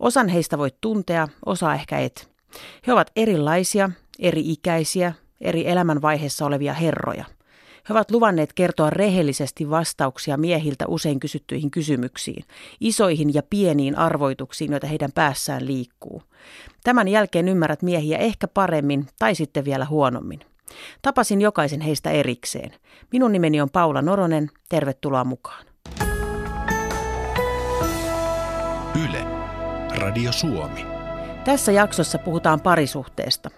Osan heistä voit tuntea, osa ehkä et. He ovat erilaisia, eri ikäisiä, eri elämänvaiheessa olevia herroja. He ovat luvanneet kertoa rehellisesti vastauksia miehiltä usein kysyttyihin kysymyksiin, isoihin ja pieniin arvoituksiin, joita heidän päässään liikkuu. Tämän jälkeen ymmärrät miehiä ehkä paremmin tai sitten vielä huonommin. Tapasin jokaisen heistä erikseen. Minun nimeni on Paula Noronen. Tervetuloa mukaan. Radio Suomi. Tässä jaksossa puhutaan parisuhteesta.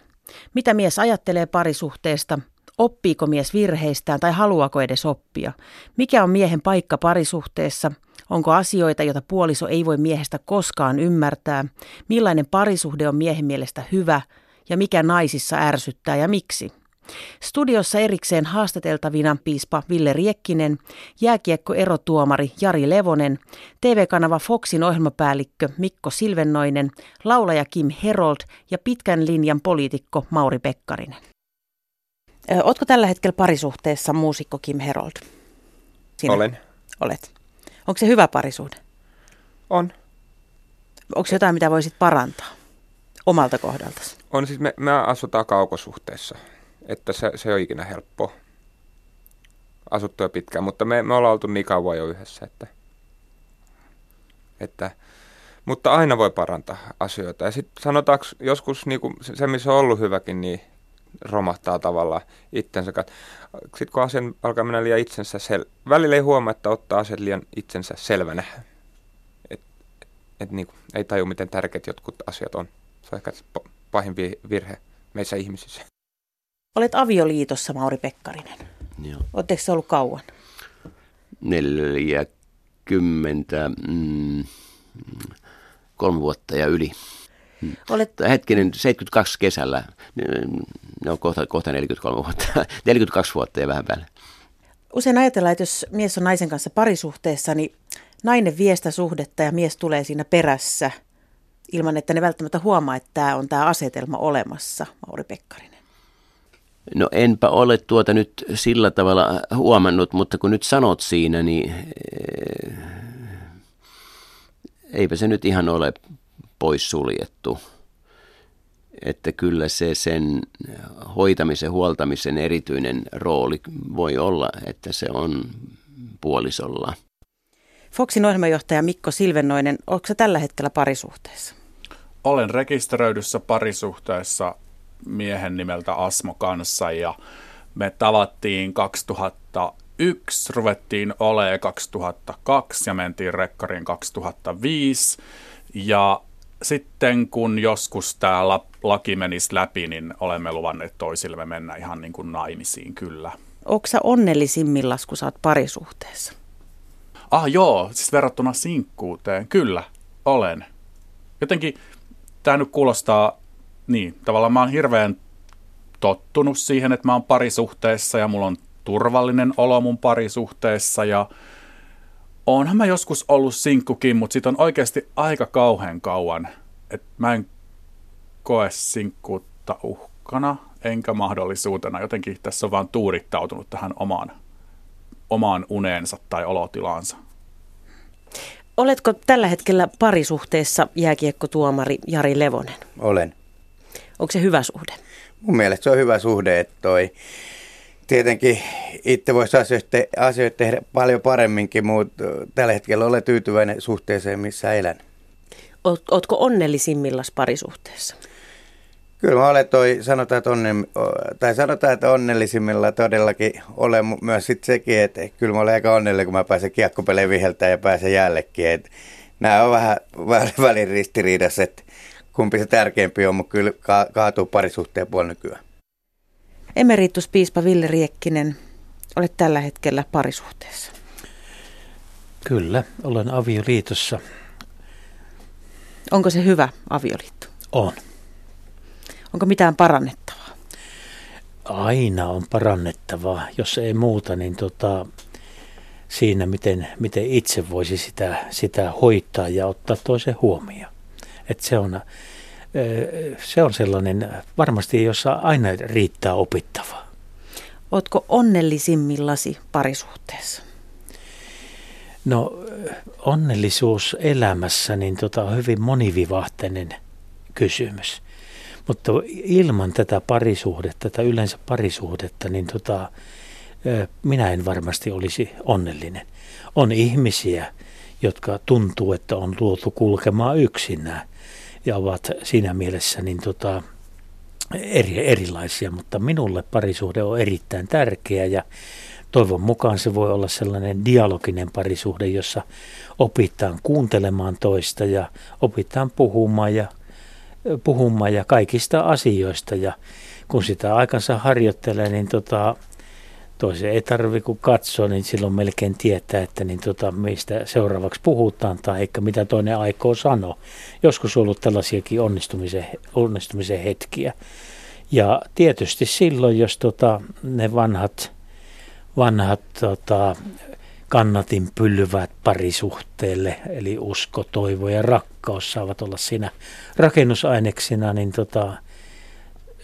Mitä mies ajattelee parisuhteesta? Oppiiko mies virheistään tai haluaako edes oppia? Mikä on miehen paikka parisuhteessa? Onko asioita, joita puoliso ei voi miehestä koskaan ymmärtää? Millainen parisuhde on miehen mielestä hyvä? Ja mikä naisissa ärsyttää ja miksi? Studiossa erikseen haastateltavina piispa Ville Riekkinen, jääkiekko-erotuomari Jari Levonen, TV-kanava Foxin ohjelmapäällikkö Mikko Silvennoinen, laulaja Kim Herold ja pitkän linjan poliitikko Mauri Pekkarinen. Oletko tällä hetkellä parisuhteessa muusikko Kim Herold? Sinä? Olen. Olet. Onko se hyvä parisuhde? On. Onko se jotain, mitä voisit parantaa omalta kohdaltasi? On siis, me, me asutaan kaukosuhteessa että se, se on ikinä helppo asuttu jo pitkään, mutta me, me ollaan oltu niin kauan jo yhdessä, että, että mutta aina voi parantaa asioita. Ja sitten sanotaanko joskus niin kuin se, missä on ollut hyväkin, niin romahtaa tavallaan itsensä. Sitten kun asian alkaa mennä liian itsensä sel... Välillä ei huomaa, että ottaa asiat liian itsensä selvänä. Et, et, niin ei taju, miten tärkeät jotkut asiat on. Se on ehkä pahin virhe meissä ihmisissä. Olet avioliitossa, Mauri Pekkarinen. Joo. Oletteko se ollut kauan? 40, mm, kolme vuotta ja yli. Hmm. Olet... Hetkinen, 72 kesällä, no kohta, kohta 43 vuotta, 42 vuotta ja vähän päälle. Usein ajatellaan, että jos mies on naisen kanssa parisuhteessa, niin nainen vie sitä suhdetta ja mies tulee siinä perässä ilman, että ne välttämättä huomaa, että tämä on tämä asetelma olemassa, Mauri Pekkarinen. No enpä ole tuota nyt sillä tavalla huomannut, mutta kun nyt sanot siinä, niin eh, eipä se nyt ihan ole poissuljettu. Että kyllä se sen hoitamisen, huoltamisen erityinen rooli voi olla, että se on puolisolla. Foxin ohjelmajohtaja Mikko Silvennoinen, onko se tällä hetkellä parisuhteessa? Olen rekisteröidyssä parisuhteessa miehen nimeltä Asmo kanssa ja me tavattiin 2001, ruvettiin olee 2002 ja mentiin rekkariin 2005 ja sitten kun joskus tämä laki menisi läpi, niin olemme luvanneet toisillemme mennä ihan niin kuin naimisiin kyllä. Onko sä onnellisimmillas, kun sä oot parisuhteessa? Ah joo, siis verrattuna sinkkuuteen, kyllä, olen. Jotenkin tämä nyt kuulostaa niin, tavallaan mä oon hirveän tottunut siihen, että mä oon parisuhteessa ja mulla on turvallinen olo mun parisuhteessa ja oonhan mä joskus ollut sinkkukin, mutta sit on oikeasti aika kauhean kauan, että mä en koe sinkkuutta uhkana enkä mahdollisuutena. Jotenkin tässä on vaan tuurittautunut tähän omaan, omaan uneensa tai olotilaansa. Oletko tällä hetkellä parisuhteessa jääkiekkotuomari Jari Levonen? Olen. Onko se hyvä suhde? Mun mielestä se on hyvä suhde, että toi, tietenkin itse voisi asioita, asioita tehdä paljon paremminkin, mutta tällä hetkellä olen tyytyväinen suhteeseen, missä elän. Oletko onnellisimmillas parisuhteessa? Kyllä mä olen toi, sanotaan, että, onne, tai sanotaan, että onnellisimmilla todellakin olen myös sit sekin, että kyllä mä olen aika onnellinen, kun mä pääsen kiekkopeleen viheltä ja pääsen jällekin. Nämä on vähän, vähän välin ristiriidassa, että kumpi se tärkeämpi on, mutta kyllä ka- kaatuu parisuhteen puolella nykyään. Emerituspiispa Ville Riekkinen, olet tällä hetkellä parisuhteessa. Kyllä, olen avioliitossa. Onko se hyvä avioliitto? On. Onko mitään parannettavaa? Aina on parannettavaa. Jos ei muuta, niin tota, siinä, miten, miten itse voisi sitä, sitä hoitaa ja ottaa toisen huomioon. Et se, on, se on sellainen, varmasti jossa aina riittää opittavaa. Oletko onnellisimmillasi parisuhteessa? No onnellisuus elämässä niin tota, on hyvin monivivahteinen kysymys. Mutta ilman tätä parisuhdetta, tätä yleensä parisuhdetta, niin tota, minä en varmasti olisi onnellinen. On ihmisiä, jotka tuntuu, että on luotu kulkemaan yksinään ja ovat siinä mielessä niin tota, eri, erilaisia, mutta minulle parisuhde on erittäin tärkeä ja toivon mukaan se voi olla sellainen dialoginen parisuhde, jossa opitaan kuuntelemaan toista ja opitaan puhumaan ja, puhumaan ja kaikista asioista. Ja kun sitä aikansa harjoittelee, niin tota, toisen ei tarvitse kuin katsoa, niin silloin melkein tietää, että niin tota, mistä seuraavaksi puhutaan tai ehkä mitä toinen aikoo sanoa. Joskus on ollut tällaisiakin onnistumisen, onnistumisen hetkiä. Ja tietysti silloin, jos tota, ne vanhat, vanhat tota, kannatin pyllyvät parisuhteelle, eli usko, toivo ja rakkaus saavat olla siinä rakennusaineksina, niin tota,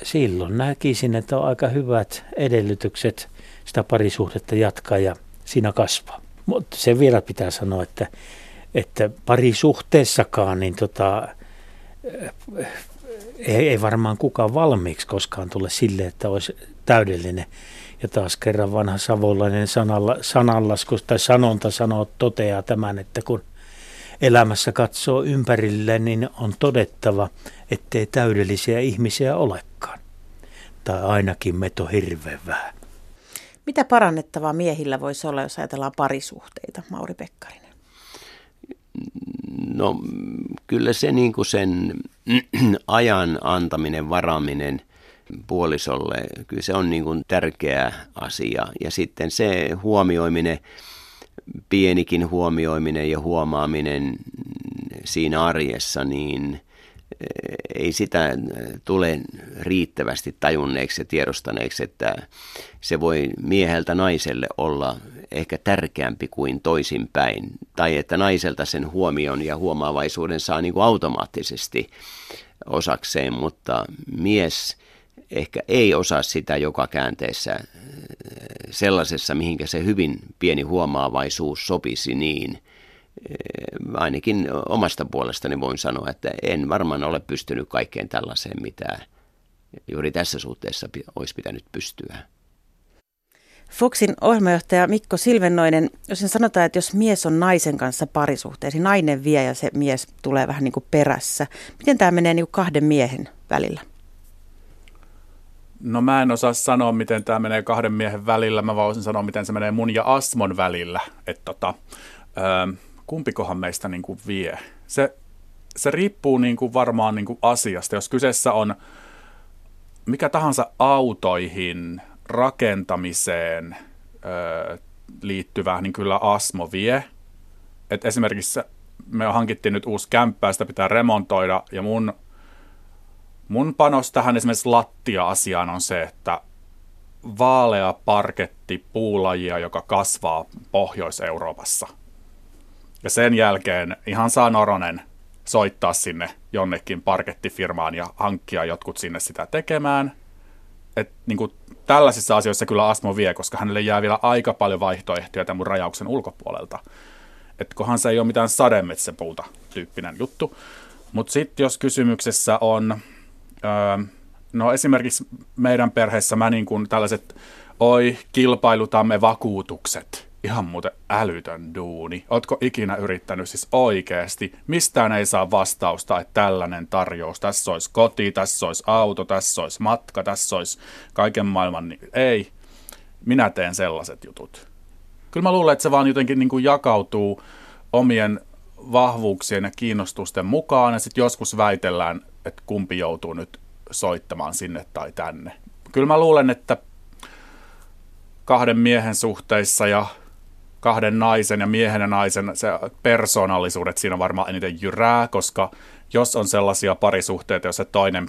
silloin näkisin, että on aika hyvät edellytykset sitä parisuhdetta jatkaa ja siinä kasvaa. Mutta se vielä pitää sanoa, että, että parisuhteessakaan niin tota, ei, ei varmaan kukaan valmiiksi koskaan tule sille, että olisi täydellinen. Ja taas kerran vanha savolainen sanalla, sanallasku tai sanonta sanoo, toteaa tämän, että kun elämässä katsoo ympärille, niin on todettava, ettei täydellisiä ihmisiä olekaan. Tai ainakin meitä on hirveän vähän. Mitä parannettavaa miehillä voisi olla, jos ajatellaan parisuhteita, Mauri Pekkarinen? No kyllä se niin kuin sen ajan antaminen, varaaminen puolisolle, kyllä se on niin kuin tärkeä asia. Ja sitten se huomioiminen, pienikin huomioiminen ja huomaaminen siinä arjessa, niin ei sitä tule riittävästi tajunneeksi ja tiedostaneeksi, että se voi mieheltä naiselle olla ehkä tärkeämpi kuin toisinpäin. Tai että naiselta sen huomion ja huomaavaisuuden saa niin kuin automaattisesti osakseen, mutta mies ehkä ei osaa sitä joka käänteessä sellaisessa, mihinkä se hyvin pieni huomaavaisuus sopisi niin – ainakin omasta puolestani voin sanoa, että en varmaan ole pystynyt kaikkeen tällaiseen, mitä juuri tässä suhteessa olisi pitänyt pystyä. Foxin ohjelmajohtaja Mikko Silvennoinen, jos sen sanotaan, että jos mies on naisen kanssa parisuhteessa, nainen vie ja se mies tulee vähän niin kuin perässä. Miten tämä menee niin kuin kahden miehen välillä? No mä en osaa sanoa, miten tämä menee kahden miehen välillä. Mä voisin sanoa, miten se menee mun ja Asmon välillä. Että tota, öö, kumpikohan meistä niin kuin vie. Se, se riippuu niin kuin varmaan niin kuin asiasta. Jos kyseessä on mikä tahansa autoihin, rakentamiseen ö, liittyvä, niin kyllä Asmo vie. Et esimerkiksi me hankittiin nyt uusi kämppä, sitä pitää remontoida, ja mun, mun panos tähän esimerkiksi lattia-asiaan on se, että vaalea parketti puulajia, joka kasvaa Pohjois-Euroopassa – ja sen jälkeen ihan saa Noronen soittaa sinne jonnekin parkettifirmaan ja hankkia jotkut sinne sitä tekemään. Et, niin kuin, tällaisissa asioissa kyllä Asmo vie, koska hänelle jää vielä aika paljon vaihtoehtoja tämän mun rajauksen ulkopuolelta. Et kohan se ei ole mitään sademetsäpuuta tyyppinen juttu. Mutta sitten jos kysymyksessä on, öö, no esimerkiksi meidän perheessä mä niin kuin tällaiset, oi kilpailutamme vakuutukset – ihan muuten älytön duuni. Ootko ikinä yrittänyt siis oikeasti? Mistään ei saa vastausta, että tällainen tarjous. Tässä olisi koti, tässä olisi auto, tässä olisi matka, tässä olisi kaiken maailman. Ei, minä teen sellaiset jutut. Kyllä mä luulen, että se vaan jotenkin niin kuin jakautuu omien vahvuuksien ja kiinnostusten mukaan ja sitten joskus väitellään, että kumpi joutuu nyt soittamaan sinne tai tänne. Kyllä mä luulen, että kahden miehen suhteissa ja kahden naisen ja miehen ja naisen se persoonallisuudet siinä varmaan eniten jyrää, koska jos on sellaisia parisuhteita, joissa toinen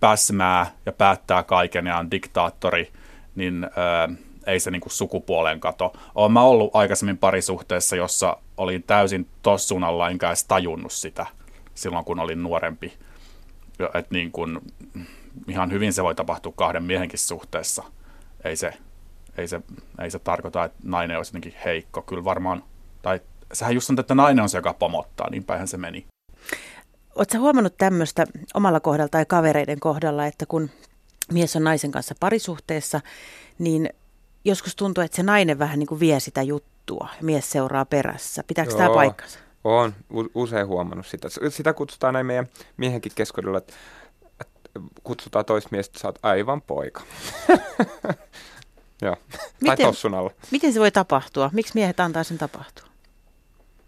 päsmää ja päättää kaiken ja on diktaattori, niin ö, ei se niinku sukupuolen kato. Olen mä ollut aikaisemmin parisuhteessa, jossa olin täysin tossun alla, enkä edes tajunnut sitä silloin, kun olin nuorempi. Et niin kun, ihan hyvin se voi tapahtua kahden miehenkin suhteessa. Ei se, ei se, ei se tarkoita, että nainen olisi jotenkin heikko. Kyllä varmaan, tai sehän just on, että nainen on se, joka pomottaa, niin päinhän se meni. Oletko huomannut tämmöistä omalla kohdalla tai kavereiden kohdalla, että kun mies on naisen kanssa parisuhteessa, niin joskus tuntuu, että se nainen vähän niin kuin vie sitä juttua ja mies seuraa perässä. Pitääkö Joo, tämä paikkansa? Olen usein huomannut sitä. Sitä kutsutaan näin meidän miehenkin keskuudella, että, kutsutaan toista miestä, että sä oot aivan poika. Joo, miten, tai tossun alla. Miten se voi tapahtua? Miksi miehet antaa sen tapahtua?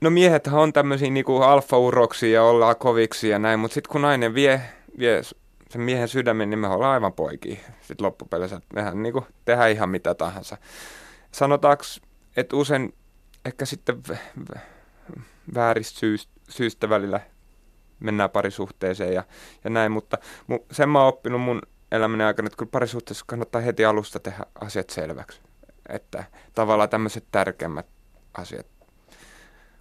No miehet on tämmöisiä niinku alfa-uroksia ja ollaan koviksi ja näin, mutta sitten kun nainen vie, vie sen miehen sydämen, niin me ollaan aivan poikia. Sitten loppupeleissä, mehän niinku tehdään ihan mitä tahansa. Sanotaanko, että usein ehkä sitten vääristä syystä, syystä välillä mennään parisuhteeseen ja, ja näin, mutta mu, sen mä oon oppinut mun elämäni aikana, että kyllä parisuhteessa kannattaa heti alusta tehdä asiat selväksi. Että tavallaan tämmöiset tärkeimmät asiat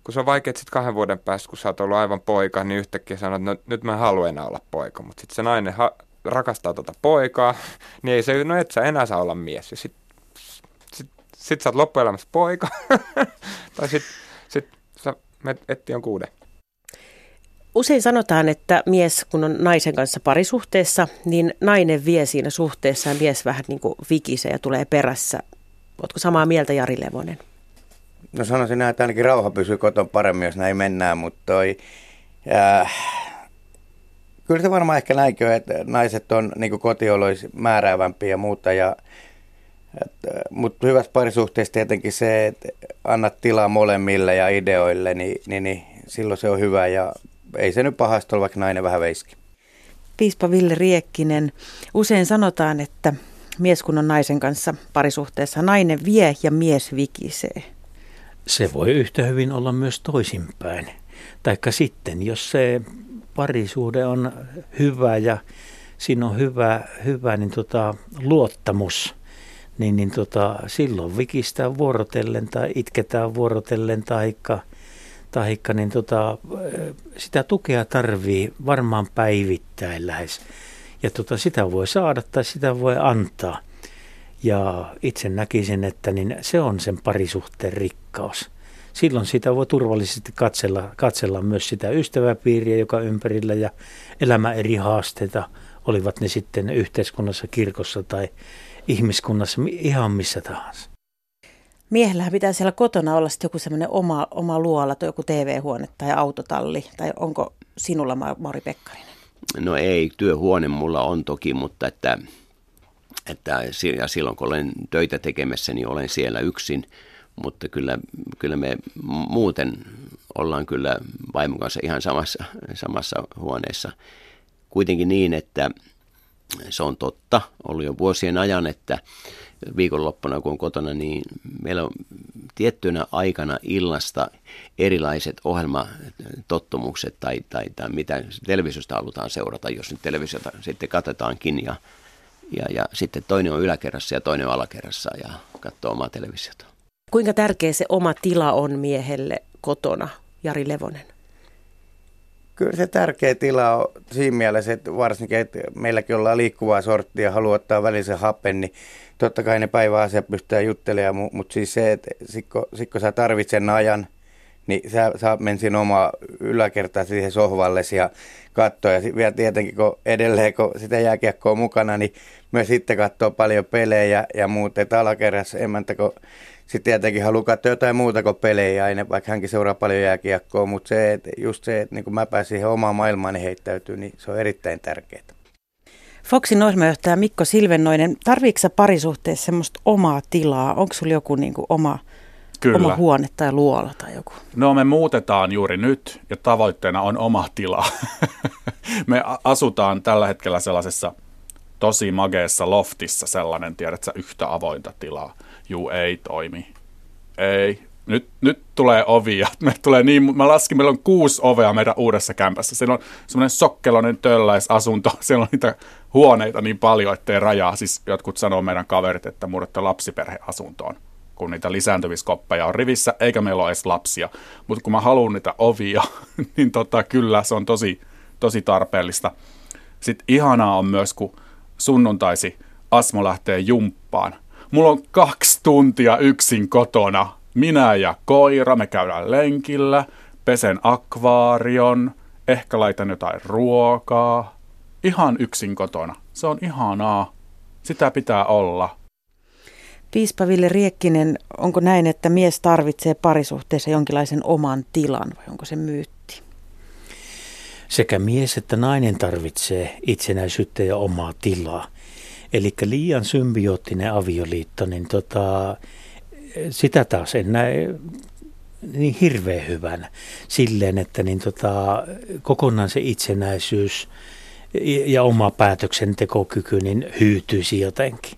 kun se on vaikea sitten kahden vuoden päästä, kun sä oot ollut aivan poika, niin yhtäkkiä sanot, että no, nyt mä en halua enää olla poika. Mutta sitten se nainen ha- rakastaa tuota poikaa, niin ei se, no et sä enää saa olla mies. Ja sitten sit, sit sä oot loppuelämässä poika, tai sitten sit sä menet etsiä jonkun uuden. Usein sanotaan, että mies kun on naisen kanssa parisuhteessa, niin nainen vie siinä suhteessa ja mies vähän niin kuin vikisee ja tulee perässä. Oletko samaa mieltä Jari Levonen? No sanoisin että ainakin rauha pysyy koton paremmin, jos näin mennään, mutta toi, äh, kyllä se varmaan ehkä näinkö, että naiset on niin kotioloissa määräävämpiä ja muuta, ja, mutta hyvässä parisuhteessa tietenkin se, että annat tilaa molemmille ja ideoille, niin, niin, niin silloin se on hyvä ja ei se nyt pahasta ole, vaikka nainen vähän veiski. Piispa Ville Riekkinen, usein sanotaan, että mies kun on naisen kanssa parisuhteessa, nainen vie ja mies vikisee se voi yhtä hyvin olla myös toisinpäin. Taikka sitten, jos se parisuhde on hyvä ja siinä on hyvä, hyvä niin tota, luottamus, niin, niin tota, silloin vikistään vuorotellen tai itketään vuorotellen taikka, taikka niin tota, sitä tukea tarvii varmaan päivittäin lähes. Ja tota, sitä voi saada tai sitä voi antaa. Ja itse näkisin, että niin se on sen parisuhteen rikkaus. Silloin sitä voi turvallisesti katsella, katsella myös sitä ystäväpiiriä, joka ympärillä ja elämä eri haasteita, olivat ne sitten yhteiskunnassa, kirkossa tai ihmiskunnassa, ihan missä tahansa. Miehellähän pitää siellä kotona olla sitten joku semmoinen oma, oma luola tai joku TV-huone tai autotalli, tai onko sinulla Mauri Pekkarinen? No ei, työhuone mulla on toki, mutta että että ja silloin kun olen töitä tekemässä, niin olen siellä yksin, mutta kyllä, kyllä me muuten ollaan kyllä vaimon kanssa ihan samassa, samassa huoneessa. Kuitenkin niin, että se on totta, ollut jo vuosien ajan, että viikonloppuna kun on kotona, niin meillä on tiettynä aikana illasta erilaiset ohjelmatottumukset tai, tai, tai mitä televisiosta halutaan seurata, jos nyt televisiota sitten katsetaankin ja ja, ja sitten toinen on yläkerrassa ja toinen on alakerrassa ja katsoo omaa televisiota. Kuinka tärkeä se oma tila on miehelle kotona, Jari Levonen? Kyllä se tärkeä tila on siinä mielessä, että varsinkin, että meilläkin ollaan liikkuvaa sorttia haluaa ottaa välisen happen, niin totta kai ne päiväasiat pystytään juttelemaan, mutta siis se, että sikko, sikko sä tarvitset ajan – niin sä, sä mensin oma yläkertaan siihen sohvalle ja katsoa. Ja vielä tietenkin, kun edelleen kun sitä jääkiekkoa mukana, niin myös sitten katsoo paljon pelejä ja muuta. Että alakerrassa emäntä, kun sitten tietenkin haluaa katsoa jotain muuta kuin pelejä aina, vaikka hänkin seuraa paljon jääkiekkoa. Mutta se, että just se, että niin kun mä pääsin siihen omaan maailmaani heittäytyy, niin se on erittäin tärkeää. Foxin ohjelmajohtaja Mikko Silvennoinen, tarviiko parisuhteessa semmoista omaa tilaa? Onko sulla joku niin kuin oma Kyllä. oma huone tai luola tai joku? No me muutetaan juuri nyt ja tavoitteena on oma tila. me asutaan tällä hetkellä sellaisessa tosi mageessa loftissa sellainen, tiedätkö yhtä avointa tilaa. Juu, ei toimi. Ei. nyt, nyt tulee ovia. Me tulee niin, mä laskin, meillä on kuusi ovea meidän uudessa kämpässä. Siellä on semmoinen sokkeloinen tölläisasunto. Siellä on niitä huoneita niin paljon, ettei rajaa. Siis jotkut sanoo meidän kaverit, että muudetta lapsiperheasuntoon kun niitä lisääntymiskoppeja on rivissä, eikä meillä ole edes lapsia. Mutta kun mä haluan niitä ovia, niin tota, kyllä se on tosi, tosi tarpeellista. Sitten ihanaa on myös, kun sunnuntaisi Asmo lähtee jumppaan. Mulla on kaksi tuntia yksin kotona. Minä ja koira, me käydään lenkillä, pesen akvaarion, ehkä laitan jotain ruokaa. Ihan yksin kotona. Se on ihanaa. Sitä pitää olla. Piispa Ville Riekkinen, onko näin, että mies tarvitsee parisuhteessa jonkinlaisen oman tilan vai onko se myytti? Sekä mies että nainen tarvitsee itsenäisyyttä ja omaa tilaa. Eli liian symbioottinen avioliitto, niin tota, sitä taas en näe niin hirveän hyvänä silleen, että niin tota, kokonaan se itsenäisyys ja oma päätöksentekokyky niin hyytyisi jotenkin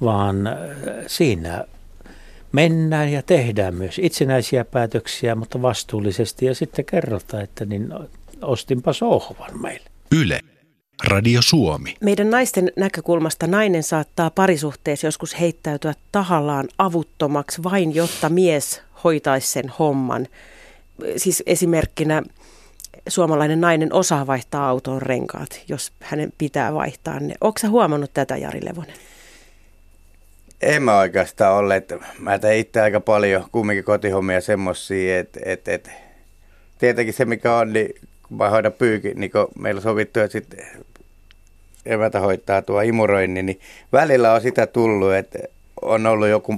vaan äh, siinä mennään ja tehdään myös itsenäisiä päätöksiä, mutta vastuullisesti ja sitten kerrotaan, että niin ostinpa sohvan meille. Yle. Radio Suomi. Meidän naisten näkökulmasta nainen saattaa parisuhteessa joskus heittäytyä tahallaan avuttomaksi vain, jotta mies hoitaisi sen homman. Siis esimerkkinä suomalainen nainen osaa vaihtaa auton renkaat, jos hänen pitää vaihtaa ne. Onko huomannut tätä, Jari Levonen? En mä oikeastaan ole, että mä tein itse aika paljon kumminkin kotihommia semmosia, että, että, että tietenkin se mikä on, niin kun mä hoidan pyykin, niin kun meillä on sovittu, että sitten evätä hoitaa tuo imuroinnin, niin välillä on sitä tullut, että on ollut joku,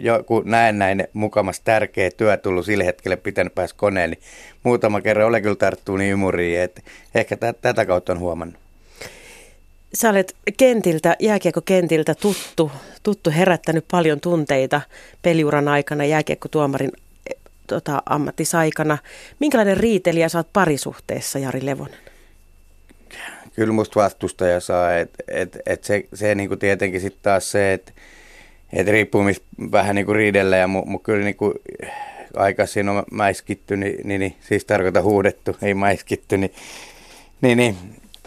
joku näennäinen mukamas tärkeä työ tullut sillä hetkellä pitänyt päästä koneen, niin muutama kerran olen kyllä tarttunut niin imuriin, että ehkä t- tätä kautta on huomannut. Sä olet kentiltä, jääkiekkokentiltä tuttu, tuttu, herättänyt paljon tunteita peliuran aikana jääkiekkotuomarin tota, ammattisaikana. Minkälainen riitelijä sä oot parisuhteessa, Jari Levonen? Kyllä musta vastustaja saa, että et, et se, se niinku tietenkin sitten taas se, että et riippuu vähän niinku riidellä ja mu, mu kyllä niinku aikaisin on mäiskitty, niin, niin, niin, siis tarkoita huudettu, ei mäiskitty, niin, niin, niin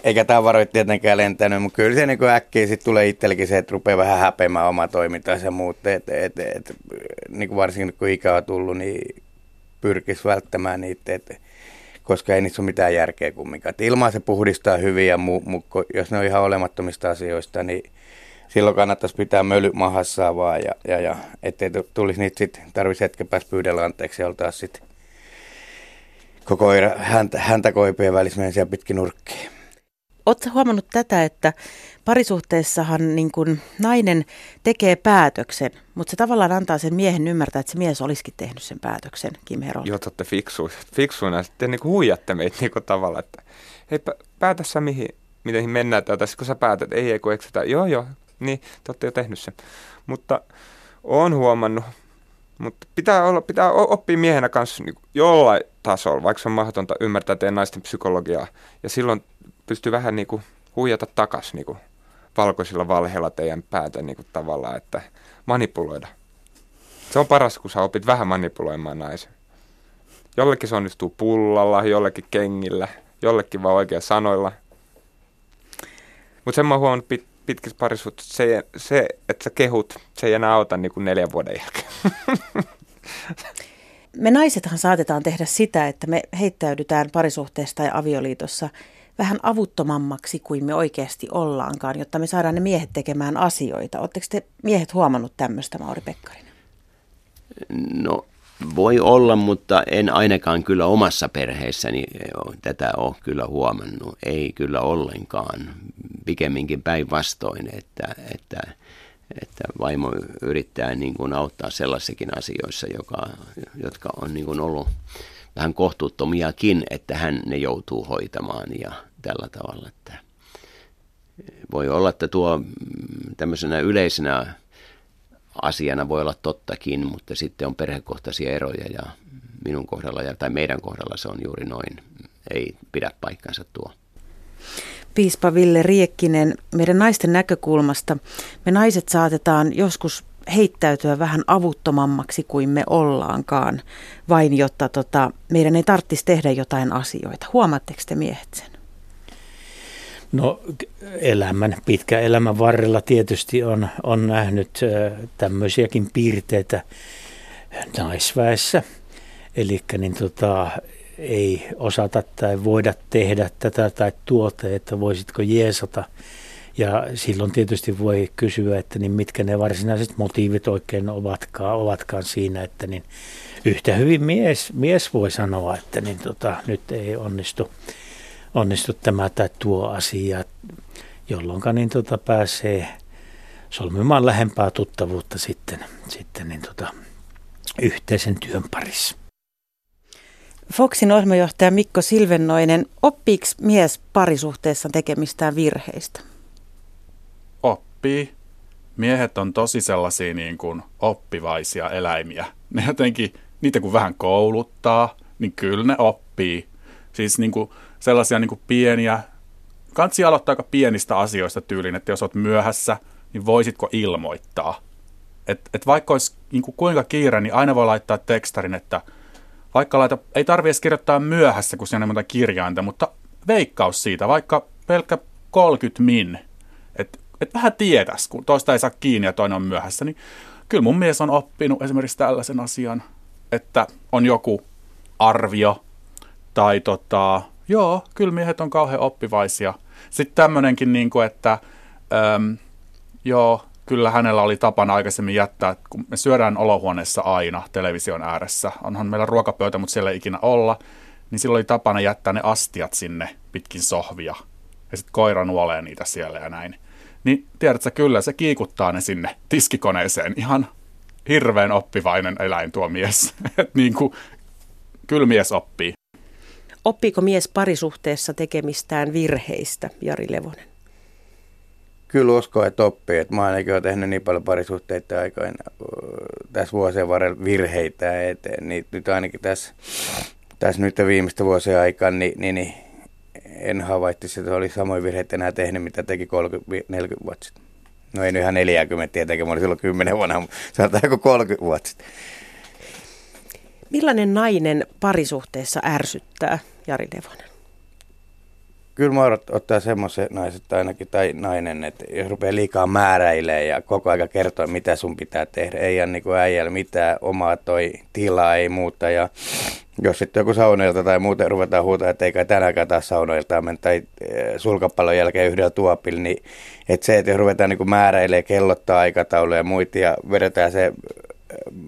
eikä tavaroit tietenkään lentänyt, mutta kyllä se niin äkkiä sitten tulee itsellekin se, että rupeaa vähän häpeämään oma toimintansa ja muut. Et, et, et, niin varsinkin kun ikä on tullut, niin pyrkisi välttämään niitä, et, koska ei niissä ole mitään järkeä kumminkaan. Ilmaa se puhdistaa hyvin ja mu, mu, jos ne on ihan olemattomista asioista, niin silloin kannattaisi pitää möly mahassaan vaan ja, ja, ja ettei tulisi niitä sitten, tarvitsisi hetken päästä pyydellä anteeksi ja oltaisiin sitten koko häntä, häntä koipien välissä siellä pitkin nurkkiin. Oletko huomannut tätä, että parisuhteessahan niin kun nainen tekee päätöksen, mutta se tavallaan antaa sen miehen ymmärtää, että se mies olisikin tehnyt sen päätöksen, Kim Hero. Joo, te olette fiksuina. fiksuina. Sitten niin huijatte meitä niin tavalla, että hei, päätä sä mihin, miten mennään täältä. Sitten kun sä päätät, ei, ei kun eksytä. Joo, joo, niin, te olette jo tehnyt sen. Mutta on huomannut, mutta pitää, olla, pitää oppia miehenä kanssa niin jollain tasolla, vaikka se on mahdotonta ymmärtää teidän naisten psykologiaa. Ja silloin pystyy vähän niin kuin huijata takas niin kuin valkoisilla valheilla teidän päätä niin kuin tavallaan, että manipuloida. Se on paras, kun sä opit vähän manipuloimaan naisen. Jollekin se onnistuu pullalla, jollekin kengillä, jollekin vaan oikein sanoilla. Mutta sen mä oon huomannut pit, pitkissä parisuhteissa, se, se, että sä kehut, se ei enää auta niin kuin neljän vuoden jälkeen. Me naisethan saatetaan tehdä sitä, että me heittäydytään parisuhteesta ja avioliitossa – vähän avuttomammaksi kuin me oikeasti ollaankaan, jotta me saadaan ne miehet tekemään asioita. Oletteko te miehet huomannut tämmöistä, Mauri Pekkarinen? No voi olla, mutta en ainakaan kyllä omassa perheessäni tätä ole kyllä huomannut. Ei kyllä ollenkaan. Pikemminkin päinvastoin, että, että, että vaimo yrittää niin kuin auttaa sellaisissakin asioissa, joka, jotka on niin kuin ollut vähän kohtuuttomiakin, että hän ne joutuu hoitamaan ja tällä tavalla. Että voi olla, että tuo mm, tämmöisenä yleisenä asiana voi olla tottakin, mutta sitten on perhekohtaisia eroja ja minun kohdalla ja, tai meidän kohdalla se on juuri noin. Ei pidä paikkansa tuo. Piispa Ville Riekkinen, meidän naisten näkökulmasta me naiset saatetaan joskus heittäytyä vähän avuttomammaksi kuin me ollaankaan, vain jotta tota, meidän ei tarvitsisi tehdä jotain asioita. Huomaatteko te miehet sen? No elämän, pitkä elämän varrella tietysti on, on nähnyt tämmöisiäkin piirteitä naisväessä. Eli niin tota, ei osata tai voida tehdä tätä tai tuota, että voisitko jeesata. Ja silloin tietysti voi kysyä, että niin mitkä ne varsinaiset motiivit oikein ovatkaan, ovatkaan siinä, että niin yhtä hyvin mies, mies voi sanoa, että niin tota, nyt ei onnistu, onnistu tämä tai tuo asia, jolloin niin tota pääsee solmimaan lähempää tuttavuutta sitten, sitten niin tota, yhteisen työn parissa. Foxin ohjelmajohtaja Mikko Silvennoinen, oppiiko mies parisuhteessa tekemistään virheistä? Oppii. Miehet on tosi sellaisia niin kuin oppivaisia eläimiä. Ne jotenkin, niitä kun vähän kouluttaa, niin kyllä ne oppii. Siis niin kuin sellaisia niin kuin pieniä, kansi aloittaa aika pienistä asioista tyylin, että jos olet myöhässä, niin voisitko ilmoittaa. Et, et vaikka olisi niin kuin kuinka kiire, niin aina voi laittaa tekstarin, että – vaikka laita, ei tarvi edes kirjoittaa myöhässä, kun siinä on monta kirjainta, mutta veikkaus siitä, vaikka pelkkä 30 min, että et vähän tietäisi, kun toista ei saa kiinni ja toinen on myöhässä, niin kyllä mun mies on oppinut esimerkiksi tällaisen asian, että on joku arvio tai tota, joo, kyllä miehet on kauhean oppivaisia. Sitten tämmöinenkin, niin kuin, että äm, joo, kyllä hänellä oli tapana aikaisemmin jättää, kun me syödään olohuoneessa aina television ääressä, onhan meillä ruokapöytä, mutta siellä ei ikinä olla, niin silloin oli tapana jättää ne astiat sinne pitkin sohvia. Ja sitten koira nuolee niitä siellä ja näin. Niin tiedätkö, kyllä se kiikuttaa ne sinne tiskikoneeseen. Ihan hirveän oppivainen eläin tuo mies. niin kuin, kyllä mies oppii. Oppiiko mies parisuhteessa tekemistään virheistä, Jari Levonen? kyllä usko, että oppii. Että mä ainakin olen tehnyt niin paljon parisuhteita aikoina tässä vuosien varrella virheitä eteen. Niin nyt ainakin tässä, tässä nyt viimeistä vuosien aikana, niin, niin, niin en havaittisi, että oli samoin virheitä enää tehnyt, mitä teki 30-40 vuotta sitten. No ei nyt ihan 40 tietenkin, mä olin silloin 10 vuonna, mutta sanotaanko 30 vuotta sitten. Millainen nainen parisuhteessa ärsyttää, Jari Levonen? Kyllä mä ottaa semmoisen naiset ainakin, tai nainen, että jos rupeaa liikaa määräilee ja koko aika kertoo, mitä sun pitää tehdä, ei ole niin äijällä mitään omaa toi tilaa, ei muuta, ja jos sitten joku saunoilta tai muuten ruvetaan huutaa, että eikä tänäänkään taas saunoilta mennä tai eh, sulkapallon jälkeen yhdellä tuopilla, niin että se, että jos ruvetaan niin määräilee, kellottaa aikatauluja ja muita ja vedetään se eh,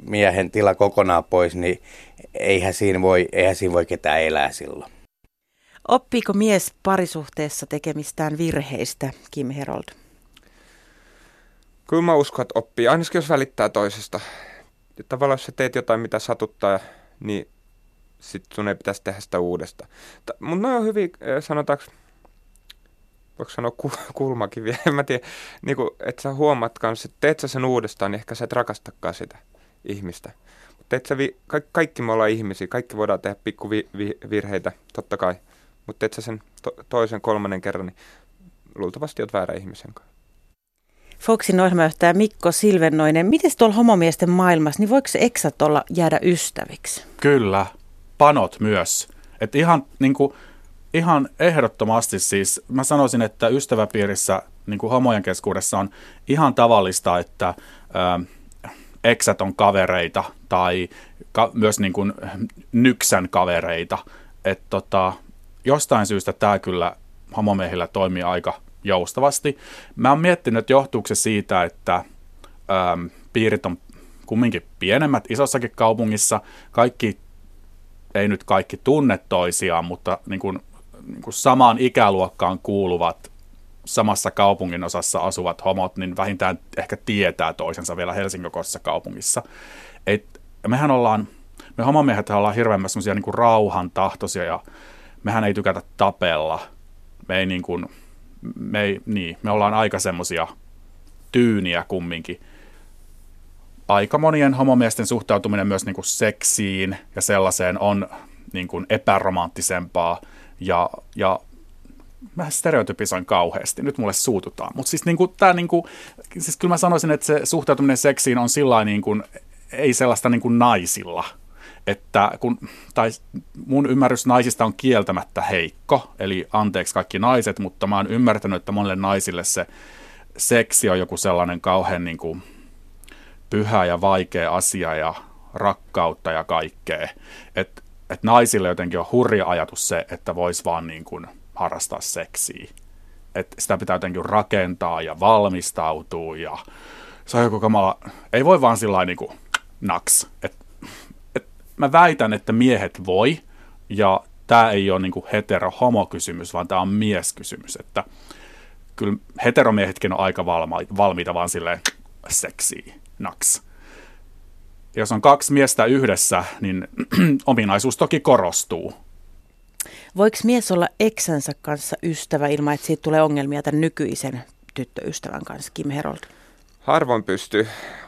miehen tila kokonaan pois, niin eihän siinä voi, eihän siinä voi ketään elää silloin. Oppiiko mies parisuhteessa tekemistään virheistä, Kim Herold? Kyllä mä uskon, että oppii, ainakin jos välittää toisesta. Ja tavallaan jos sä teet jotain, mitä satuttaa, niin sitten sun ei pitäisi tehdä sitä uudestaan. Mutta noin on hyvin, sanotaanko, voiko sanoa kulmakiviä, en mä tiedä, niin että sä huomaat kanssa, että teet sä sen uudestaan, niin ehkä sä et rakastakaan sitä ihmistä. Mutta vi, kaikki, kaikki me ollaan ihmisiä, kaikki voidaan tehdä pikkuvirheitä, totta kai. Mutta et sä sen to- toisen, kolmannen kerran, niin luultavasti olet väärä ihmisen kanssa. Foxin ohjelmajohtaja Mikko Silvennoinen, miten tuolla homomiesten maailmassa, niin voiko se eksat olla jäädä ystäviksi? Kyllä, panot myös. Et ihan, niin kuin, ihan ehdottomasti siis, mä sanoisin, että ystäväpiirissä niin kuin homojen keskuudessa on ihan tavallista, että ö, eksät on kavereita tai ka, myös niin kuin nyksän kavereita. Et tota, jostain syystä tämä kyllä homomiehillä toimii aika joustavasti. Mä oon miettinyt, että johtuuko se siitä, että äm, piirit on kumminkin pienemmät isossakin kaupungissa. Kaikki, ei nyt kaikki tunne toisiaan, mutta niin kuin, niin kuin samaan ikäluokkaan kuuluvat samassa kaupungin osassa asuvat homot, niin vähintään ehkä tietää toisensa vielä Helsingin kaupungissa. Et mehän ollaan, me homomiehet ollaan hirveän niin rauhan tahtoisia ja mehän ei tykätä tapella. Me ei niin kuin, me, ei, niin, me ollaan aika semmoisia tyyniä kumminkin. Aika monien homomiesten suhtautuminen myös niin kuin seksiin ja sellaiseen on niin kuin epäromanttisempaa ja, ja mä stereotypisoin kauheasti, nyt mulle suututaan. Mutta siis, niinku, tää, niinku, siis kyllä mä sanoisin, että se suhtautuminen seksiin on sillä niinku, ei sellaista niinku naisilla. Että kun, tai mun ymmärrys naisista on kieltämättä heikko, eli anteeksi kaikki naiset, mutta mä oon ymmärtänyt, että monille naisille se seksi on joku sellainen kauhean niin kuin, pyhä ja vaikea asia ja rakkautta ja kaikkea. Että et naisille jotenkin on hurja ajatus se, että vois vaan niin kuin harrastaa seksiä. Että sitä pitää jotenkin rakentaa ja valmistautua ja se on joku kamala. Ei voi vaan sillä niin kuin naks. Et, et mä väitän, että miehet voi ja tämä ei ole niin hetero-homo-kysymys, vaan tämä on mieskysymys. Että kyllä heteromiehetkin on aika valma- valmiita vaan silleen seksiä, naks. Jos on kaksi miestä yhdessä, niin ominaisuus toki korostuu. Voiko mies olla eksänsä kanssa ystävä ilman, että siitä tulee ongelmia tämän nykyisen tyttöystävän kanssa, Kim Herold? Harvoin pystyy,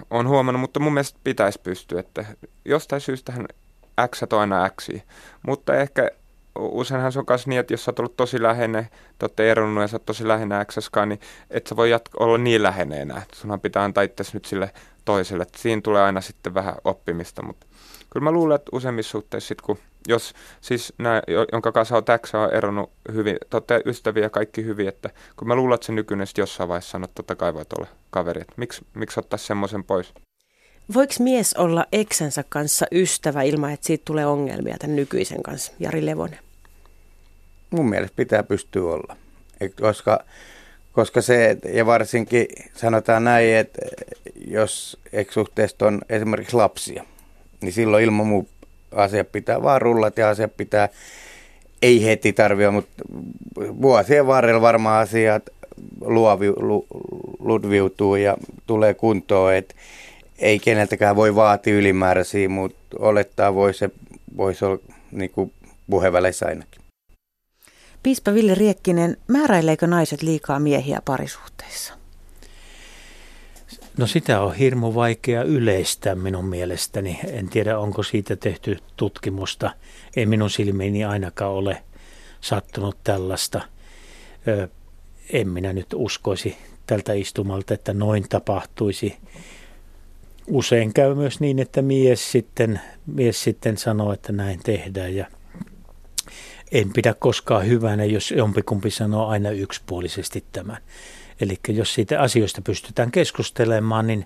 on huomannut, mutta mun mielestä pitäisi pystyä, että jostain syystä X aina X, mutta ehkä useinhan se on myös niin, että jos sä oot ollut tosi läheinen, te olette eronnut ja sä oot tosi läheinen x niin et sä voi jatko- olla niin läheinen enää. Sunhan pitää antaa itse nyt sille toiselle. Et siinä tulee aina sitten vähän oppimista, mutta kyllä mä luulen, että useimmissa suhteissa sit, kun jos siis nämä, jonka kanssa on X on eronnut hyvin, te olette ystäviä kaikki hyvin, että kun mä luulen, että se nykyinen jossain vaiheessa sanoo, että totta kai voit olla kaveri, että miksi, miksi ottaa semmoisen pois? Voiko mies olla eksänsä kanssa ystävä ilman, että siitä tulee ongelmia tämän nykyisen kanssa, Jari Levonen? Mun mielestä pitää pystyä olla, koska, koska se, ja varsinkin sanotaan näin, että jos suhteesta on esimerkiksi lapsia, niin silloin ilman muu asiat pitää vaan rullat ja asiat pitää, ei heti tarvitse, mutta vuosien varrella varmaan asiat luovi, lu, ludviutuu ja tulee kuntoon, että ei keneltäkään voi vaatia ylimääräisiä, mutta olettaa voi se voisi olla niin kuin puheväleissä ainakin. Piispa Ville Riekkinen, määräileekö naiset liikaa miehiä parisuhteissa? No sitä on hirmu vaikea yleistää minun mielestäni. En tiedä, onko siitä tehty tutkimusta. Ei minun silmiini ainakaan ole sattunut tällaista. Ö, en minä nyt uskoisi tältä istumalta, että noin tapahtuisi. Usein käy myös niin, että mies sitten, mies sitten sanoo, että näin tehdään ja en pidä koskaan hyvänä, jos jompikumpi sanoo aina yksipuolisesti tämän. Eli jos siitä asioista pystytään keskustelemaan, niin,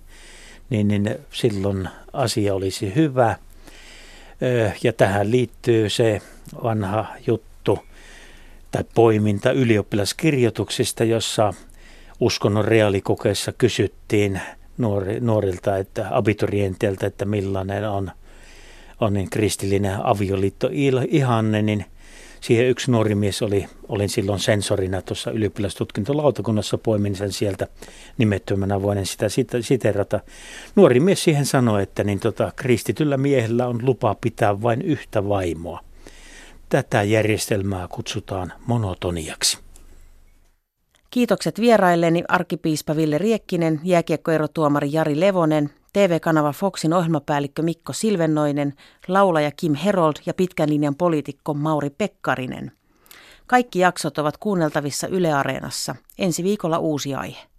niin, niin silloin asia olisi hyvä. Ja tähän liittyy se vanha juttu tai poiminta ylioppilaskirjoituksista, jossa uskonnon reaalikokeessa kysyttiin nuori, nuorilta, että abiturienteiltä, että millainen on, on niin kristillinen avioliitto ihanne, niin siihen yksi nuori mies oli, olin silloin sensorina tuossa ylioppilastutkintolautakunnassa, poimin sen sieltä nimettömänä, voin sitä siterata. Nuori mies siihen sanoi, että niin tota, kristityllä miehellä on lupa pitää vain yhtä vaimoa. Tätä järjestelmää kutsutaan monotoniaksi. Kiitokset vierailleni arkipiispa Ville Riekkinen, jääkiekkoerotuomari Jari Levonen TV-kanava Foxin ohjelmapäällikkö Mikko Silvennoinen, laulaja Kim Herold ja pitkän linjan poliitikko Mauri Pekkarinen. Kaikki jaksot ovat kuunneltavissa Yle Areenassa. Ensi viikolla uusi aihe.